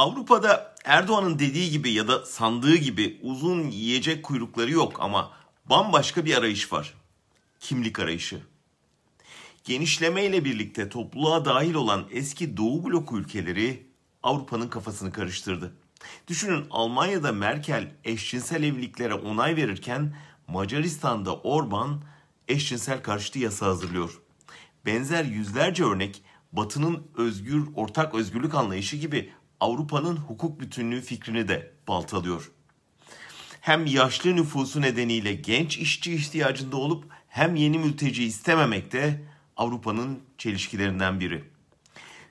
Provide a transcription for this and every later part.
Avrupa'da Erdoğan'ın dediği gibi ya da sandığı gibi uzun yiyecek kuyrukları yok ama bambaşka bir arayış var. Kimlik arayışı. Genişlemeyle birlikte topluluğa dahil olan eski Doğu bloku ülkeleri Avrupa'nın kafasını karıştırdı. Düşünün Almanya'da Merkel eşcinsel evliliklere onay verirken Macaristan'da Orban eşcinsel karşıtı yasa hazırlıyor. Benzer yüzlerce örnek Batı'nın özgür ortak özgürlük anlayışı gibi Avrupa'nın hukuk bütünlüğü fikrini de baltalıyor. Hem yaşlı nüfusu nedeniyle genç işçi ihtiyacında olup hem yeni mülteci istememek de Avrupa'nın çelişkilerinden biri.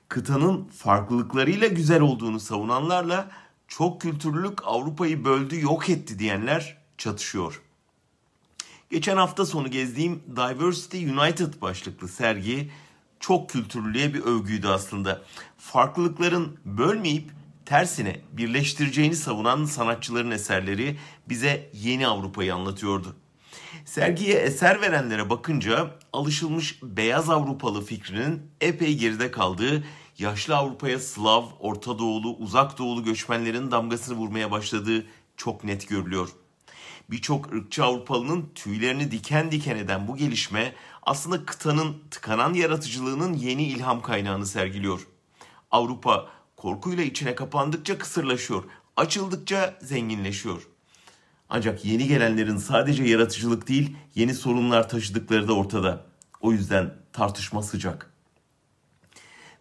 Kıtanın farklılıklarıyla güzel olduğunu savunanlarla çok kültürlülük Avrupa'yı böldü, yok etti diyenler çatışıyor. Geçen hafta sonu gezdiğim Diversity United başlıklı sergi çok kültürlüğe bir övgüydü aslında. Farklılıkların bölmeyip tersine birleştireceğini savunan sanatçıların eserleri bize yeni Avrupa'yı anlatıyordu. Sergiye eser verenlere bakınca alışılmış beyaz Avrupalı fikrinin epey geride kaldığı, yaşlı Avrupa'ya Slav, Orta Doğulu, Uzak Doğulu göçmenlerin damgasını vurmaya başladığı çok net görülüyor. Birçok ırkçı Avrupalı'nın tüylerini diken diken eden bu gelişme aslında kıtanın tıkanan yaratıcılığının yeni ilham kaynağını sergiliyor. Avrupa korkuyla içine kapandıkça kısırlaşıyor, açıldıkça zenginleşiyor. Ancak yeni gelenlerin sadece yaratıcılık değil, yeni sorunlar taşıdıkları da ortada. O yüzden tartışma sıcak.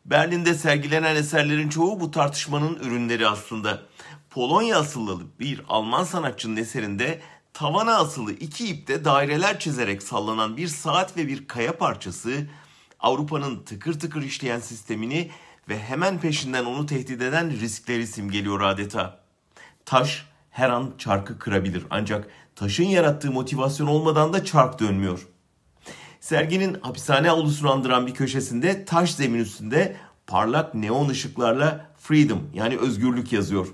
Berlin'de sergilenen eserlerin çoğu bu tartışmanın ürünleri aslında. Polonya asıllı bir Alman sanatçının eserinde tavana asılı iki ipte daireler çizerek sallanan bir saat ve bir kaya parçası Avrupa'nın tıkır tıkır işleyen sistemini ve hemen peşinden onu tehdit eden riskleri simgeliyor adeta. Taş her an çarkı kırabilir ancak taşın yarattığı motivasyon olmadan da çark dönmüyor. Serginin hapishane avlusunu andıran bir köşesinde taş zemin üstünde parlak neon ışıklarla freedom yani özgürlük yazıyor.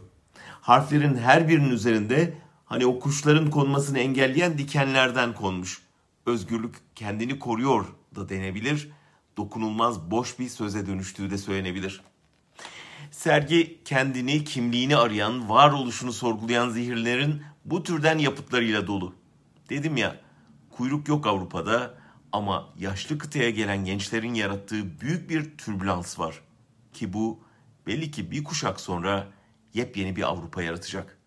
Harflerin her birinin üzerinde hani o kuşların konmasını engelleyen dikenlerden konmuş. Özgürlük kendini koruyor da denebilir. Dokunulmaz boş bir söze dönüştüğü de söylenebilir. Sergi kendini, kimliğini arayan, varoluşunu sorgulayan zihirlerin bu türden yapıtlarıyla dolu. Dedim ya, kuyruk yok Avrupa'da ama yaşlı kıtaya gelen gençlerin yarattığı büyük bir türbülans var. Ki bu belli ki bir kuşak sonra yepyeni bir Avrupa yaratacak.